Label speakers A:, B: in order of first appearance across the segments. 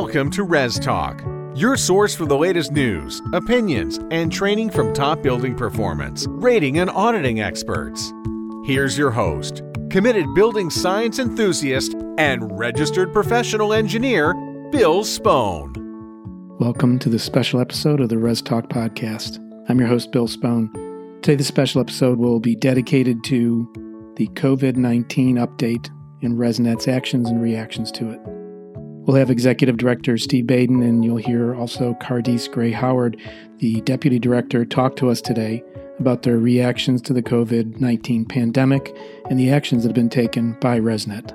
A: Welcome to Res Talk, your source for the latest news, opinions, and training from top building performance, rating, and auditing experts. Here's your host, committed building science enthusiast and registered professional engineer, Bill Spohn.
B: Welcome to this special episode of the Res Talk podcast. I'm your host, Bill Spohn. Today, the special episode will be dedicated to the COVID 19 update and ResNet's actions and reactions to it. We'll have Executive Director Steve Baden, and you'll hear also Cardis Gray Howard, the Deputy Director, talk to us today about their reactions to the COVID 19 pandemic and the actions that have been taken by ResNet.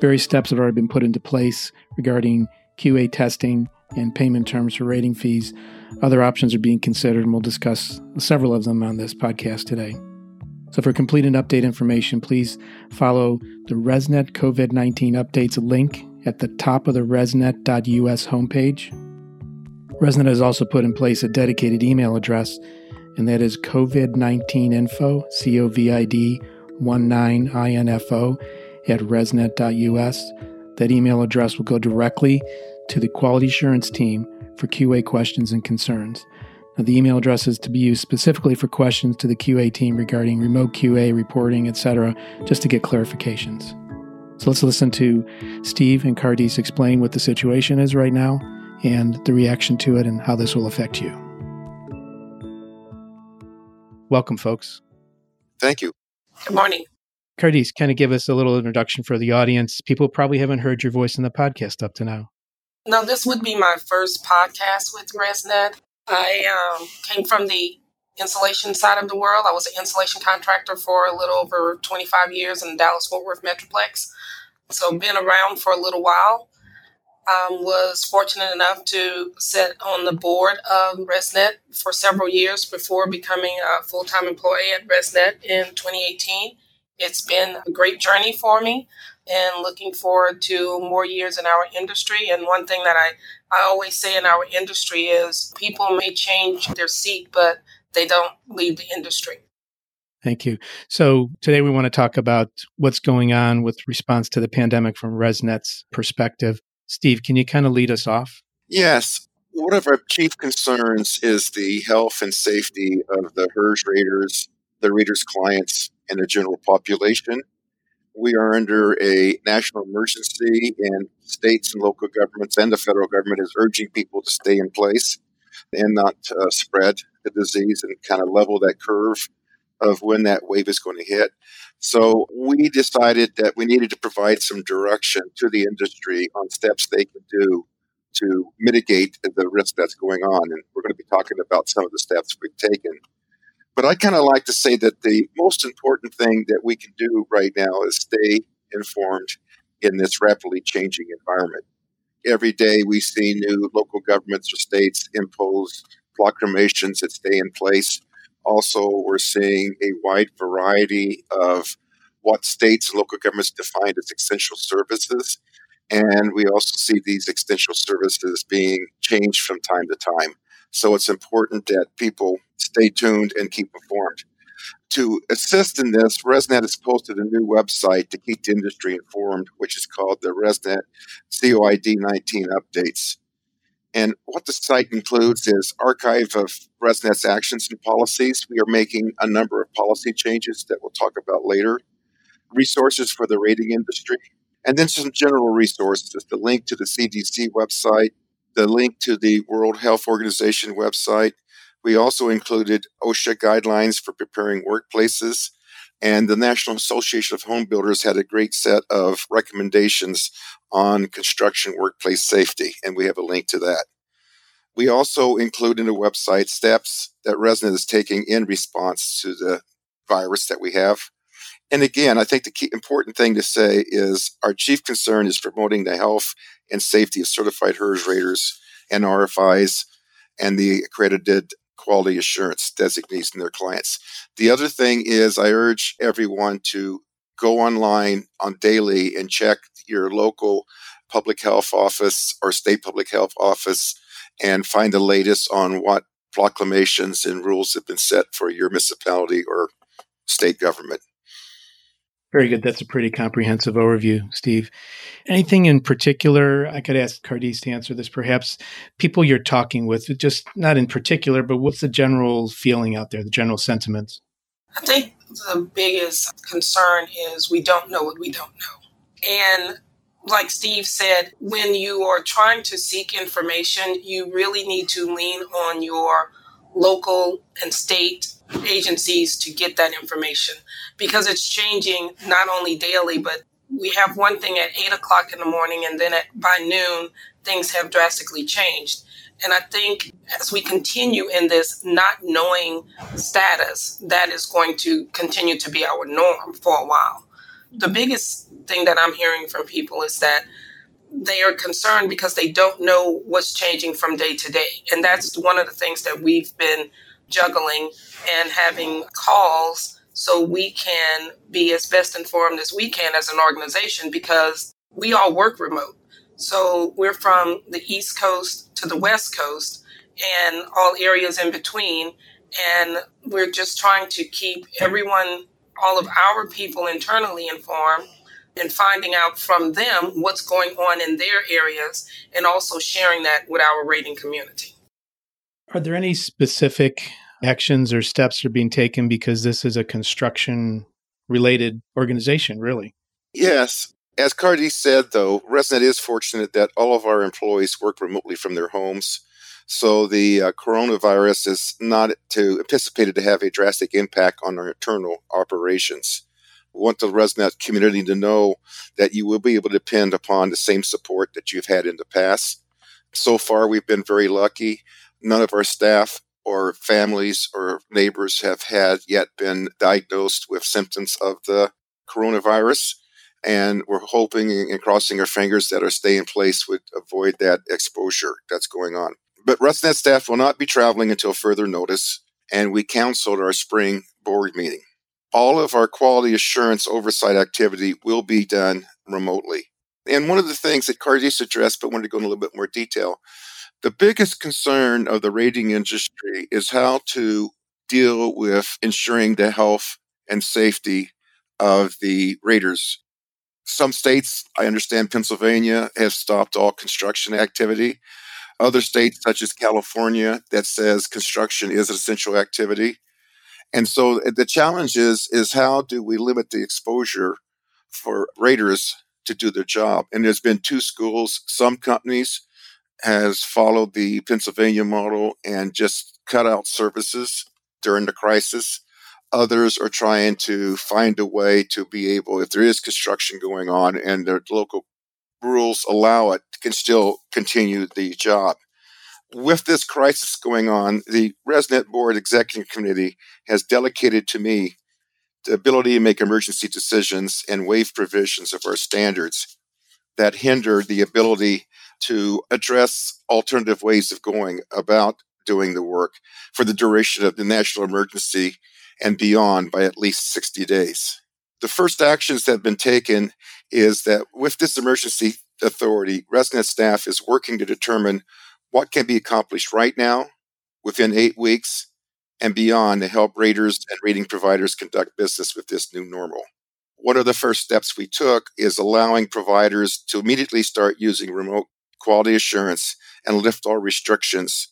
B: Various steps have already been put into place regarding QA testing and payment terms for rating fees. Other options are being considered, and we'll discuss several of them on this podcast today. So, for complete and update information, please follow the ResNet COVID 19 updates link at the top of the resnet.us homepage. ResNet has also put in place a dedicated email address, and that is COVID-19info, C-O-V-I-D 19info at resnet.us. That email address will go directly to the quality assurance team for QA questions and concerns. Now, the email address is to be used specifically for questions to the QA team regarding remote QA reporting, etc., just to get clarifications. So let's listen to Steve and Cardis explain what the situation is right now and the reaction to it and how this will affect you. Welcome, folks.
C: Thank you.
D: Good morning.
B: Cardis, kind of give us a little introduction for the audience. People probably haven't heard your voice in the podcast up to now.
D: No, this would be my first podcast with ResNet. I um, came from the insulation side of the world. I was an insulation contractor for a little over 25 years in the Dallas Fort Worth Metroplex. So, been around for a little while. Um, was fortunate enough to sit on the board of ResNet for several years before becoming a full time employee at ResNet in 2018. It's been a great journey for me and looking forward to more years in our industry. And one thing that I, I always say in our industry is people may change their seat, but they don't leave the industry.
B: Thank you. So today we want to talk about what's going on with response to the pandemic from ResNet's perspective. Steve, can you kind of lead us off?
C: Yes. One of our chief concerns is the health and safety of the HERS raters, the raters' clients, and the general population. We are under a national emergency, and states and local governments and the federal government is urging people to stay in place and not uh, spread the disease and kind of level that curve of when that wave is going to hit. So we decided that we needed to provide some direction to the industry on steps they could do to mitigate the risk that's going on. And we're going to be talking about some of the steps we've taken. But I kind of like to say that the most important thing that we can do right now is stay informed in this rapidly changing environment. Every day we see new local governments or states impose proclamations that stay in place. Also, we're seeing a wide variety of what states and local governments define as essential services. And we also see these essential services being changed from time to time. So it's important that people stay tuned and keep informed. To assist in this, ResNet has posted a new website to keep the industry informed, which is called the ResNet COVID 19 Updates. And what the site includes is archive of ResNet's actions and policies. We are making a number of policy changes that we'll talk about later. Resources for the rating industry, and then some general resources. The link to the CDC website, the link to the World Health Organization website. We also included OSHA guidelines for preparing workplaces. And the National Association of Home Builders had a great set of recommendations on construction workplace safety, and we have a link to that. We also include in the website steps that ResNet is taking in response to the virus that we have. And again, I think the key important thing to say is our chief concern is promoting the health and safety of certified HERS raters and RFIs and the accredited quality assurance designees and their clients. The other thing is I urge everyone to go online on daily and check your local public health office or state public health office and find the latest on what proclamations and rules have been set for your municipality or state government.
B: Very good. That's a pretty comprehensive overview, Steve. Anything in particular? I could ask Cardis to answer this. Perhaps people you're talking with, just not in particular, but what's the general feeling out there, the general sentiments?
D: I think the biggest concern is we don't know what we don't know. And like Steve said, when you are trying to seek information, you really need to lean on your local and state agencies to get that information because it's changing not only daily, but we have one thing at eight o'clock in the morning, and then at, by noon, things have drastically changed. And I think as we continue in this not knowing status, that is going to continue to be our norm for a while. The biggest thing that I'm hearing from people is that they are concerned because they don't know what's changing from day to day. And that's one of the things that we've been juggling and having calls so we can be as best informed as we can as an organization because we all work remote. So we're from the East Coast to the West Coast and all areas in between. And we're just trying to keep everyone, all of our people internally informed and finding out from them what's going on in their areas and also sharing that with our rating community.
B: Are there any specific actions or steps that are being taken because this is a construction related organization, really?
C: Yes. As Cardis said, though, ResNet is fortunate that all of our employees work remotely from their homes. So the uh, coronavirus is not to, anticipated to have a drastic impact on our internal operations. Want the ResNet community to know that you will be able to depend upon the same support that you've had in the past. So far, we've been very lucky. None of our staff or families or neighbors have had yet been diagnosed with symptoms of the coronavirus. And we're hoping and crossing our fingers that our stay in place would avoid that exposure that's going on. But ResNet staff will not be traveling until further notice, and we canceled our spring board meeting. All of our quality assurance oversight activity will be done remotely. And one of the things that Cardis addressed, but wanted to go in a little bit more detail, the biggest concern of the rating industry is how to deal with ensuring the health and safety of the raters. Some states, I understand Pennsylvania, have stopped all construction activity. Other states, such as California, that says construction is an essential activity. And so uh, the challenge is, is how do we limit the exposure for raters to do their job? And there's been two schools. Some companies has followed the Pennsylvania model and just cut out services during the crisis. Others are trying to find a way to be able, if there is construction going on and their local rules allow it, can still continue the job. With this crisis going on, the ResNet Board Executive Committee has delegated to me the ability to make emergency decisions and waive provisions of our standards that hinder the ability to address alternative ways of going about doing the work for the duration of the national emergency and beyond by at least 60 days. The first actions that have been taken is that with this emergency authority, ResNet staff is working to determine what can be accomplished right now within eight weeks and beyond to help raters and rating providers conduct business with this new normal. One of the first steps we took is allowing providers to immediately start using remote quality assurance, and lift all restrictions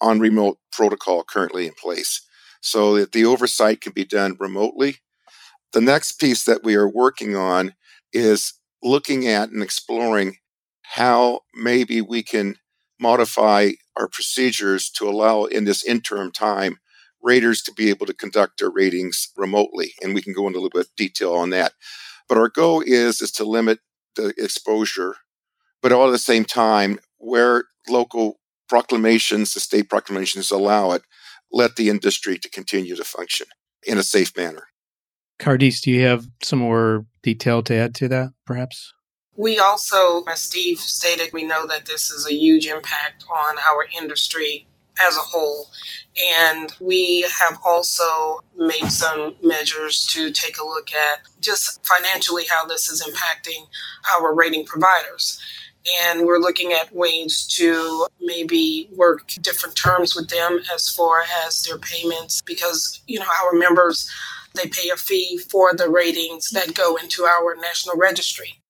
C: on remote protocol currently in place so that the oversight can be done remotely. The next piece that we are working on is looking at and exploring how maybe we can modify our procedures to allow in this interim time raters to be able to conduct their ratings remotely and we can go into a little bit of detail on that but our goal is is to limit the exposure but all at the same time, where local proclamations, the state proclamations allow it, let the industry to continue to function in a safe manner.
B: Cardis, do you have some more detail to add to that, perhaps?
D: We also, as Steve stated, we know that this is a huge impact on our industry as a whole. And we have also made some measures to take a look at just financially how this is impacting our rating providers and we're looking at ways to maybe work different terms with them as far as their payments because you know our members they pay a fee for the ratings that go into our national registry.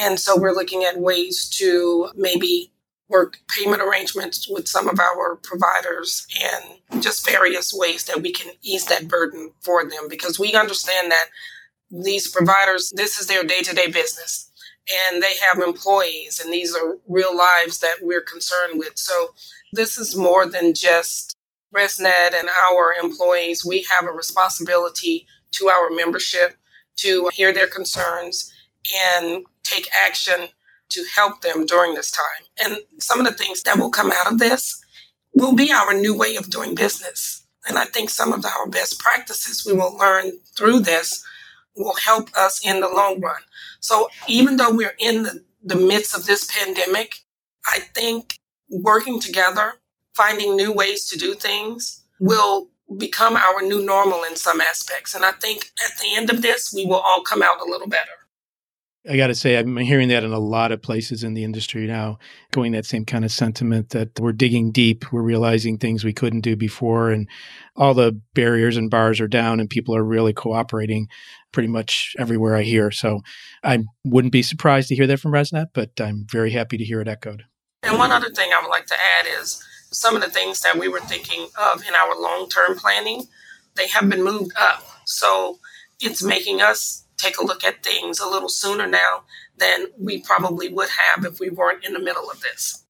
D: And so we're looking at ways to maybe work payment arrangements with some of our providers and just various ways that we can ease that burden for them because we understand that these providers, this is their day to day business and they have employees and these are real lives that we're concerned with. So this is more than just ResNet and our employees. We have a responsibility to our membership to hear their concerns and take action to help them during this time. And some of the things that will come out of this will be our new way of doing business. And I think some of our best practices we will learn through this will help us in the long run. So even though we're in the, the midst of this pandemic, I think working together, finding new ways to do things will become our new normal in some aspects. And I think at the end of this, we will all come out a little better.
B: I got to say, I'm hearing that in a lot of places in the industry now, going that same kind of sentiment that we're digging deep, we're realizing things we couldn't do before, and all the barriers and bars are down, and people are really cooperating pretty much everywhere I hear. So I wouldn't be surprised to hear that from ResNet, but I'm very happy to hear it echoed.
D: And one other thing I would like to add is some of the things that we were thinking of in our long term planning, they have been moved up. So it's making us take a look at things a little sooner now than we probably would have if we weren't in the middle of this.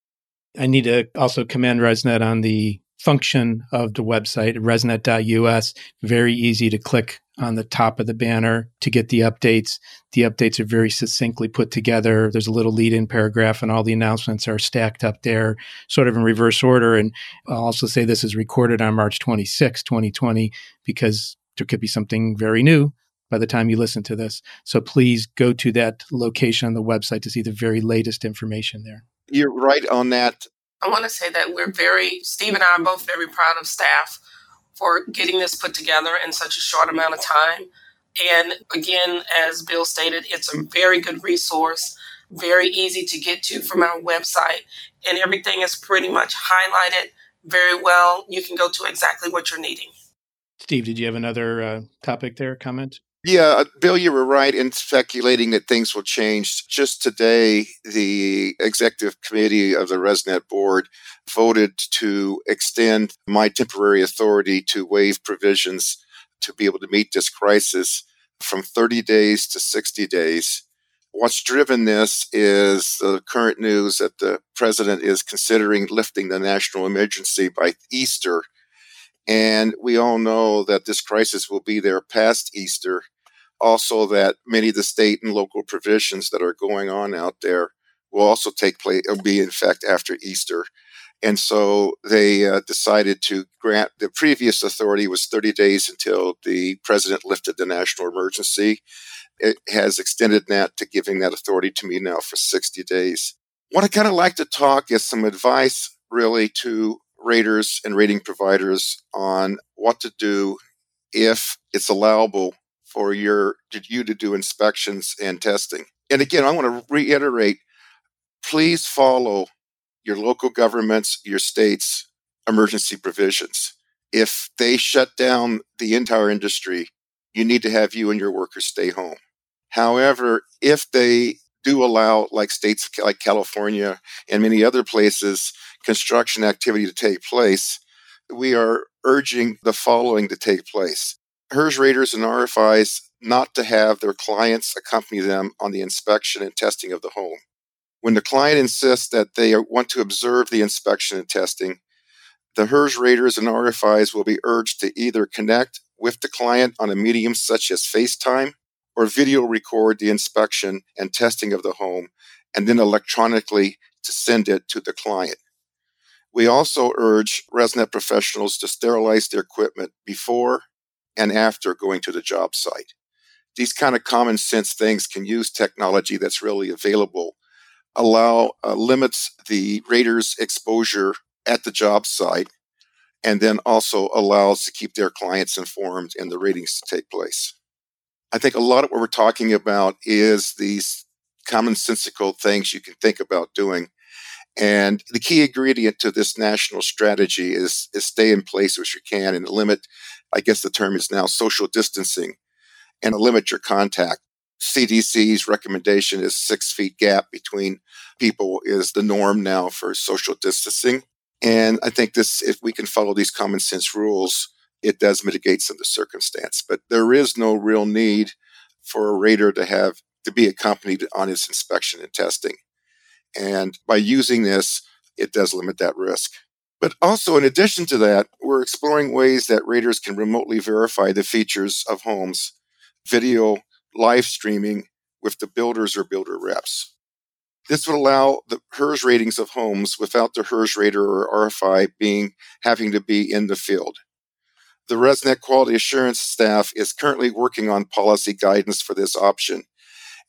B: I need to also commend ResNet on the function of the website, resnet.us. Very easy to click on the top of the banner to get the updates. The updates are very succinctly put together. There's a little lead in paragraph, and all the announcements are stacked up there, sort of in reverse order. And I'll also say this is recorded on March 26, 2020, because there could be something very new by the time you listen to this. So please go to that location on the website to see the very latest information there.
C: You're right on that.
D: I want to say that we're very, Steve and I are both very proud of staff for getting this put together in such a short amount of time. And again, as Bill stated, it's a very good resource, very easy to get to from our website, and everything is pretty much highlighted very well. You can go to exactly what you're needing.
B: Steve, did you have another uh, topic there, comment?
C: Yeah, uh, Bill, you were right in speculating that things will change. Just today, the executive committee of the ResNet board voted to extend my temporary authority to waive provisions to be able to meet this crisis from 30 days to 60 days. What's driven this is the current news that the president is considering lifting the national emergency by Easter. And we all know that this crisis will be there past Easter also that many of the state and local provisions that are going on out there will also take place, will be in effect after Easter. And so they uh, decided to grant the previous authority was 30 days until the president lifted the national emergency. It has extended that to giving that authority to me now for 60 days. What I kind of like to talk is some advice really to raters and rating providers on what to do if it's allowable for your you to do inspections and testing. And again, I want to reiterate please follow your local governments, your state's emergency provisions. If they shut down the entire industry, you need to have you and your workers stay home. However, if they do allow, like states like California and many other places, construction activity to take place, we are urging the following to take place. HERS raters and RFIs not to have their clients accompany them on the inspection and testing of the home. When the client insists that they want to observe the inspection and testing, the HERS raters and RFIs will be urged to either connect with the client on a medium such as FaceTime or video record the inspection and testing of the home and then electronically to send it to the client. We also urge ResNet professionals to sterilize their equipment before, and after going to the job site. These kind of common sense things can use technology that's really available, allow uh, limits the rater's exposure at the job site, and then also allows to keep their clients informed and the ratings to take place. I think a lot of what we're talking about is these commonsensical things you can think about doing. And the key ingredient to this national strategy is, is stay in place as you can and limit I guess the term is now social distancing, and limit your contact. CDC's recommendation is six feet gap between people is the norm now for social distancing. And I think this, if we can follow these common sense rules, it does mitigate some of the circumstance. But there is no real need for a rater to have to be accompanied on his inspection and testing. And by using this, it does limit that risk. But also, in addition to that, we're exploring ways that raters can remotely verify the features of homes, video live streaming with the builders or builder reps. This would allow the HERS ratings of homes without the HERS rater or RFI being having to be in the field. The ResNet quality assurance staff is currently working on policy guidance for this option,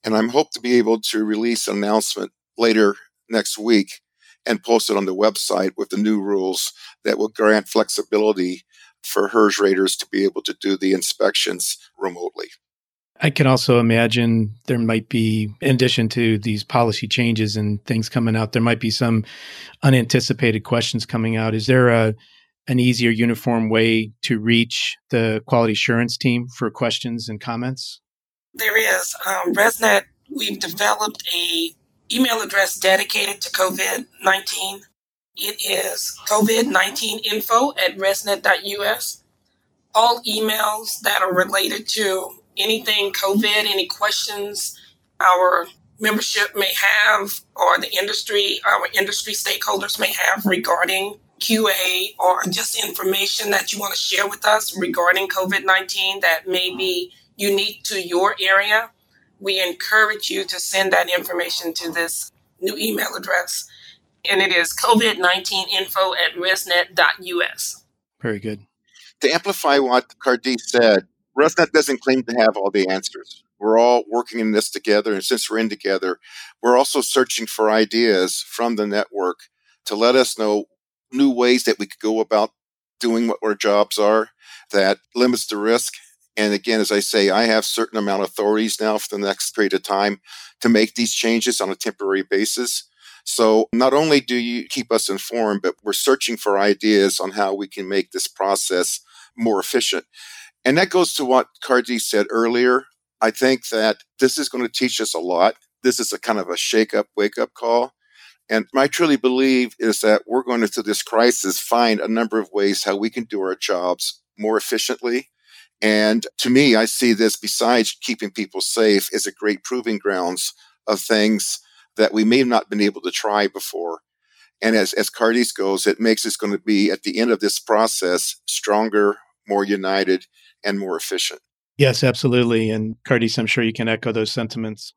C: and I'm hope to be able to release an announcement later next week and post it on the website with the new rules that will grant flexibility for HERS raters to be able to do the inspections remotely.
B: I can also imagine there might be, in addition to these policy changes and things coming out, there might be some unanticipated questions coming out. Is there a an easier, uniform way to reach the quality assurance team for questions and comments?
D: There is. Um, ResNet, we've developed a email address dedicated to COVID 19. It is COVID 19 info at resnet.us. All emails that are related to anything COVID, any questions our membership may have, or the industry, our industry stakeholders may have regarding QA or just information that you want to share with us regarding COVID 19 that may be unique to your area, we encourage you to send that information to this new email address. And it is COVID 19 info at resnet.us.
B: Very good.
C: To amplify what Cardis said, ResNet doesn't claim to have all the answers. We're all working in this together. And since we're in together, we're also searching for ideas from the network to let us know new ways that we could go about doing what our jobs are that limits the risk. And again, as I say, I have certain amount of authorities now for the next period of time to make these changes on a temporary basis. So not only do you keep us informed, but we're searching for ideas on how we can make this process more efficient. And that goes to what Cardis said earlier. I think that this is going to teach us a lot. This is a kind of a shake up, wake up call. And I truly believe is that we're going to, through this crisis, find a number of ways how we can do our jobs more efficiently. And to me, I see this besides keeping people safe as a great proving grounds of things that we may have not been able to try before. And as, as Cardis goes, it makes us going to be at the end of this process stronger, more united, and more efficient.
B: Yes, absolutely. And Cardis, I'm sure you can echo those sentiments.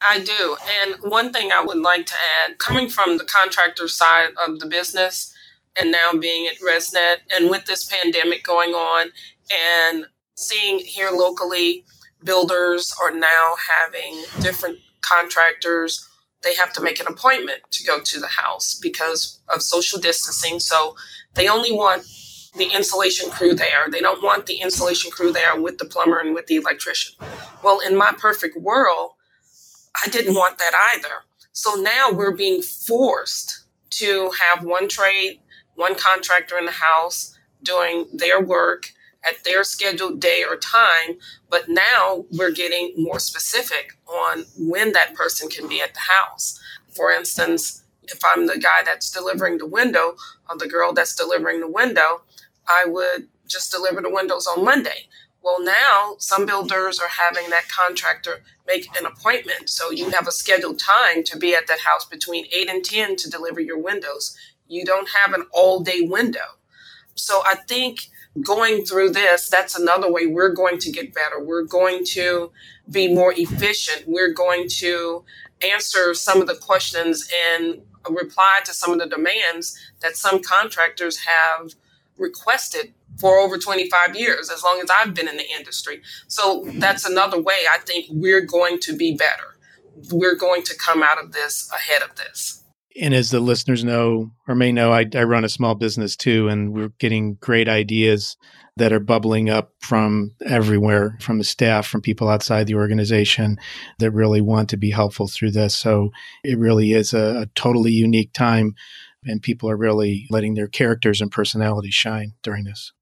D: I do. And one thing I would like to add coming from the contractor side of the business and now being at ResNet and with this pandemic going on and seeing here locally, builders are now having different contractors. They have to make an appointment to go to the house because of social distancing. So they only want the insulation crew there. They don't want the insulation crew there with the plumber and with the electrician. Well, in my perfect world, I didn't want that either. So now we're being forced to have one trade, one contractor in the house doing their work at their scheduled day or time. But now we're getting more specific on when that person can be at the house. For instance, if I'm the guy that's delivering the window or the girl that's delivering the window, I would just deliver the windows on Monday. Well, now some builders are having that contractor make an appointment. So you have a scheduled time to be at that house between 8 and 10 to deliver your windows. You don't have an all day window. So I think going through this, that's another way we're going to get better. We're going to be more efficient. We're going to answer some of the questions and reply to some of the demands that some contractors have requested for over 25 years, as long as I've been in the industry. So that's another way I think we're going to be better. We're going to come out of this ahead of this.
B: And as the listeners know or may know, I, I run a small business too, and we're getting great ideas that are bubbling up from everywhere, from the staff, from people outside the organization that really want to be helpful through this. So it really is a, a totally unique time and people are really letting their characters and personalities shine during this.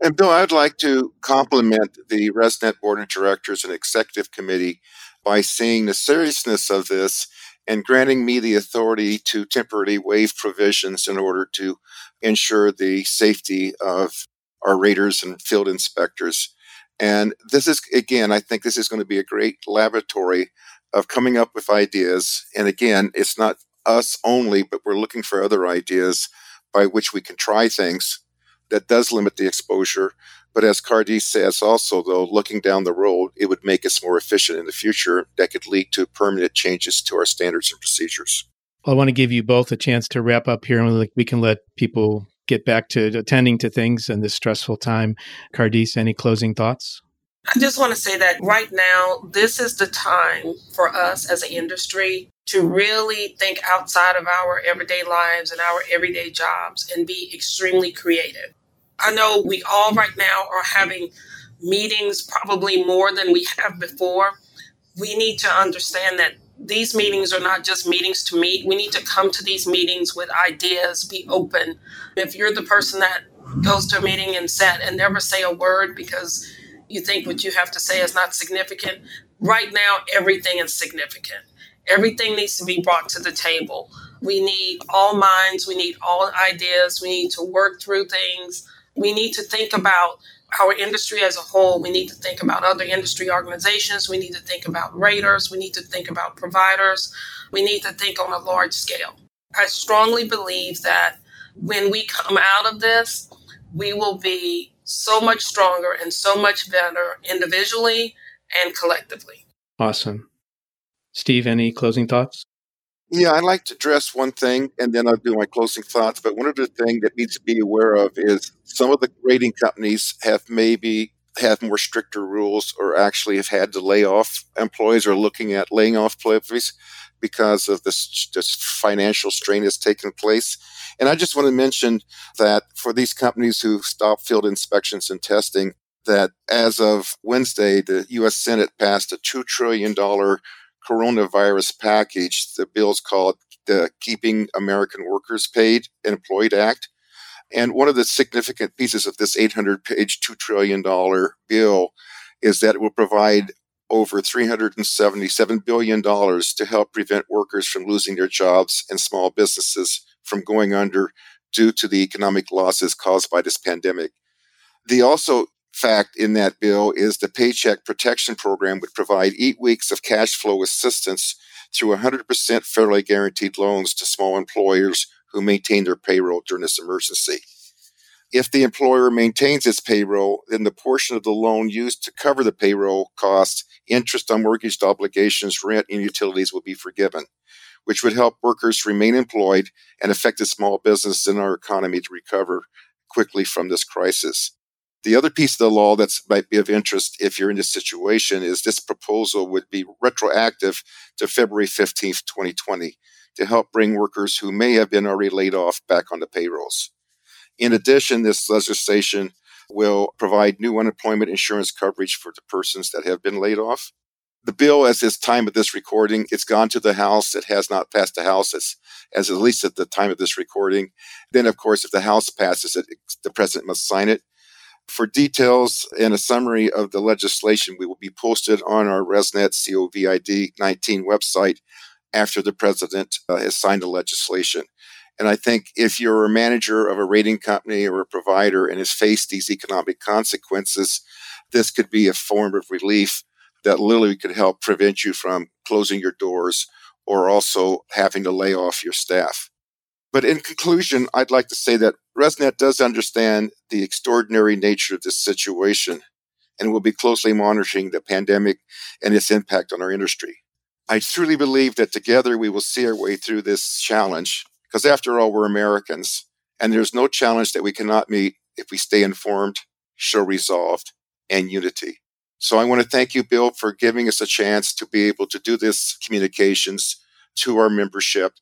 C: And Bill, I'd like to compliment the ResNet Board of Directors and Executive Committee by seeing the seriousness of this and granting me the authority to temporarily waive provisions in order to ensure the safety of our raters and field inspectors. And this is, again, I think this is going to be a great laboratory of coming up with ideas. And again, it's not us only, but we're looking for other ideas by which we can try things that does limit the exposure. But as Cardis says also, though, looking down the road, it would make us more efficient in the future that could lead to permanent changes to our standards and procedures.
B: Well, I want to give you both a chance to wrap up here and we can let people get back to attending to things in this stressful time. Cardis, any closing thoughts?
D: I just want to say that right now, this is the time for us as an industry to really think outside of our everyday lives and our everyday jobs and be extremely creative. I know we all right now are having meetings probably more than we have before. We need to understand that these meetings are not just meetings to meet. We need to come to these meetings with ideas, be open. If you're the person that goes to a meeting and sit and never say a word because you think what you have to say is not significant, right now everything is significant. Everything needs to be brought to the table. We need all minds, we need all ideas, we need to work through things. We need to think about our industry as a whole. We need to think about other industry organizations. We need to think about raters. We need to think about providers. We need to think on a large scale. I strongly believe that when we come out of this, we will be so much stronger and so much better individually and collectively.
B: Awesome. Steve, any closing thoughts?
C: Yeah, I'd like to address one thing and then I'll do my closing thoughts. But one of the things that needs to be aware of is some of the rating companies have maybe have more stricter rules or actually have had to lay off employees or looking at laying off employees because of this, this financial strain that's taken place. And I just want to mention that for these companies who stop field inspections and testing, that as of Wednesday, the U.S. Senate passed a $2 trillion coronavirus package. The bill's called the Keeping American Workers Paid and Employed Act. And one of the significant pieces of this 800 page, $2 trillion bill is that it will provide over $377 billion to help prevent workers from losing their jobs and small businesses from going under due to the economic losses caused by this pandemic. The also fact in that bill is the Paycheck Protection Program would provide eight weeks of cash flow assistance through 100% federally guaranteed loans to small employers who maintain their payroll during this emergency. If the employer maintains its payroll, then the portion of the loan used to cover the payroll costs, interest on mortgaged obligations, rent, and utilities will be forgiven, which would help workers remain employed and affected small businesses in our economy to recover quickly from this crisis. The other piece of the law that might be of interest if you're in this situation is this proposal would be retroactive to February 15th, 2020, to help bring workers who may have been already laid off back on the payrolls. In addition, this legislation will provide new unemployment insurance coverage for the persons that have been laid off. The bill, as this time of this recording, it's gone to the House. It has not passed the House as, as at least at the time of this recording. Then, of course, if the House passes it, the president must sign it. For details and a summary of the legislation, we will be posted on our ResNet COVID 19 website after the president uh, has signed the legislation. And I think if you're a manager of a rating company or a provider and has faced these economic consequences, this could be a form of relief that literally could help prevent you from closing your doors or also having to lay off your staff. But in conclusion, I'd like to say that ResNet does understand the extraordinary nature of this situation and will be closely monitoring the pandemic and its impact on our industry. I truly believe that together we will see our way through this challenge because, after all, we're Americans and there's no challenge that we cannot meet if we stay informed, show resolved, and unity. So I want to thank you, Bill, for giving us a chance to be able to do this communications to our membership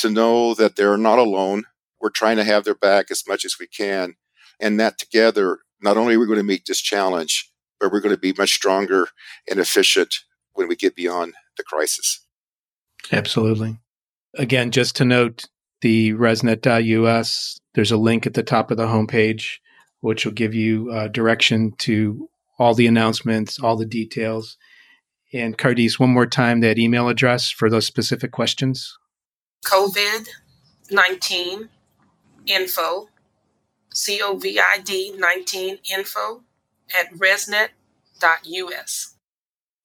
C: to know that they're not alone. We're trying to have their back as much as we can. And that together, not only are we going to meet this challenge, but we're going to be much stronger and efficient when we get beyond the crisis.
B: Absolutely. Again, just to note the resnet.us, there's a link at the top of the homepage which will give you uh, direction to all the announcements, all the details. And Cardis, one more time, that email address for those specific questions.
D: COVID 19 info, C O V I D 19 info at resnet.us.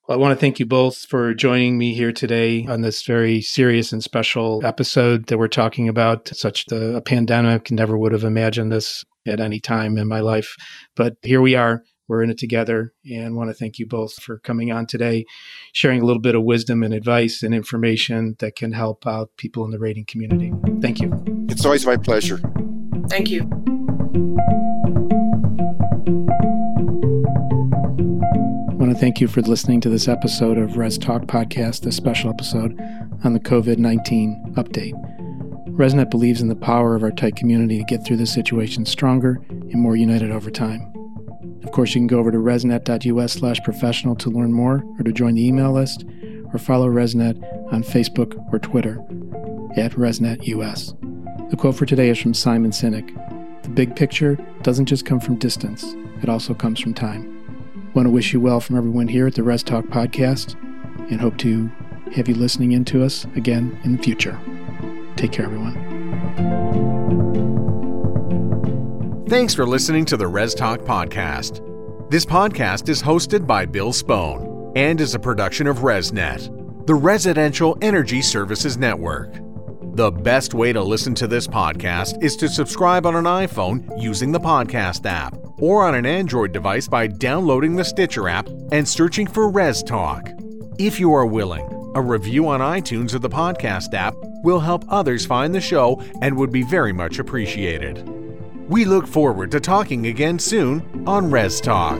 B: Well, I want to thank you both for joining me here today on this very serious and special episode that we're talking about. Such the a pandemic, never would have imagined this at any time in my life, but here we are. We're in it together, and want to thank you both for coming on today, sharing a little bit of wisdom and advice and information that can help out people in the rating community. Thank you.
C: It's always my pleasure.
D: Thank you.
B: I want to thank you for listening to this episode of Res Talk Podcast, a special episode on the COVID 19 update. ResNet believes in the power of our tight community to get through this situation stronger and more united over time. Of course, you can go over to resnet.us slash professional to learn more or to join the email list or follow ResNet on Facebook or Twitter at ResNetUS. The quote for today is from Simon Sinek The big picture doesn't just come from distance, it also comes from time. Want to wish you well from everyone here at the Res Talk podcast and hope to have you listening in to us again in the future. Take care, everyone.
A: Thanks for listening to the Res Talk podcast. This podcast is hosted by Bill Spohn and is a production of ResNet, the Residential Energy Services Network. The best way to listen to this podcast is to subscribe on an iPhone using the podcast app or on an Android device by downloading the Stitcher app and searching for Res Talk. If you are willing, a review on iTunes or the podcast app will help others find the show and would be very much appreciated. We look forward to talking again soon on Res Talk.